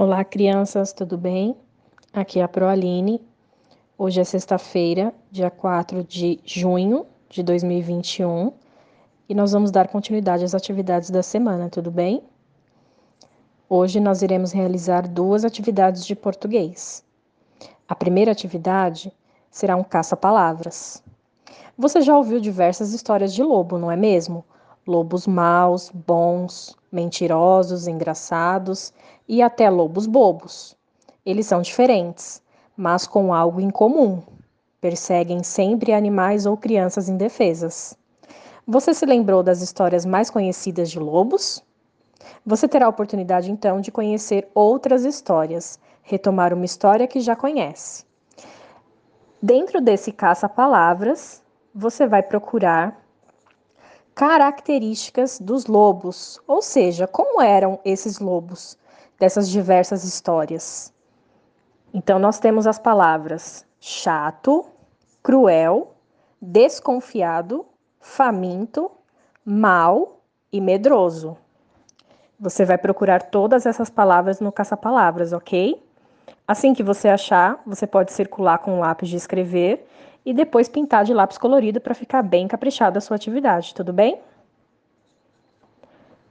Olá, crianças, tudo bem? Aqui é a Proaline. Hoje é sexta-feira, dia 4 de junho de 2021, e nós vamos dar continuidade às atividades da semana, tudo bem? Hoje nós iremos realizar duas atividades de português. A primeira atividade será um caça-palavras. Você já ouviu diversas histórias de lobo, não é mesmo? Lobos maus, bons, mentirosos, engraçados e até lobos bobos. Eles são diferentes, mas com algo em comum. Perseguem sempre animais ou crianças indefesas. Você se lembrou das histórias mais conhecidas de lobos? Você terá a oportunidade então de conhecer outras histórias, retomar uma história que já conhece. Dentro desse caça-palavras, você vai procurar características dos lobos, ou seja, como eram esses lobos dessas diversas histórias. Então, nós temos as palavras chato, cruel, desconfiado, faminto, mal e medroso. Você vai procurar todas essas palavras no caça-palavras, ok? Assim que você achar, você pode circular com o lápis de escrever e depois pintar de lápis colorido para ficar bem caprichada a sua atividade, tudo bem?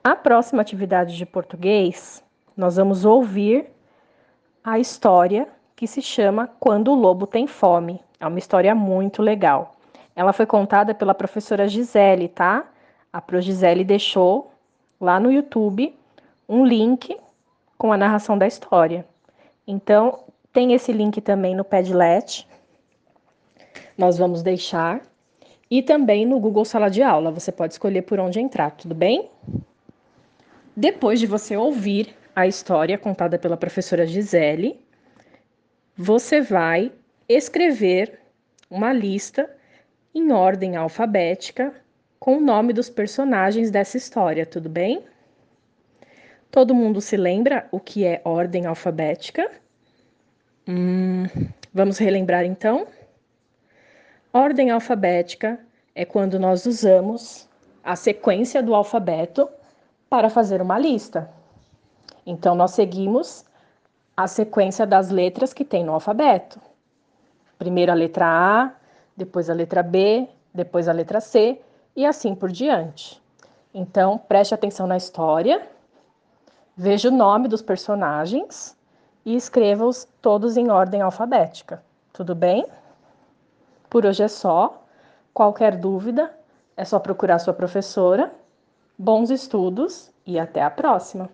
A próxima atividade de português, nós vamos ouvir a história que se chama Quando o Lobo Tem Fome. É uma história muito legal. Ela foi contada pela professora Gisele, tá? A Pro Gisele deixou lá no YouTube um link com a narração da história. Então, tem esse link também no Padlet nós vamos deixar. E também no Google Sala de Aula, você pode escolher por onde entrar, tudo bem? Depois de você ouvir a história contada pela professora Gisele, você vai escrever uma lista em ordem alfabética com o nome dos personagens dessa história, tudo bem? Todo mundo se lembra o que é ordem alfabética? Hum, vamos relembrar então? Ordem alfabética é quando nós usamos a sequência do alfabeto para fazer uma lista. Então, nós seguimos a sequência das letras que tem no alfabeto. Primeiro a letra A, depois a letra B, depois a letra C e assim por diante. Então, preste atenção na história, veja o nome dos personagens e escreva-os todos em ordem alfabética. Tudo bem? Por hoje é só. Qualquer dúvida, é só procurar sua professora. Bons estudos e até a próxima!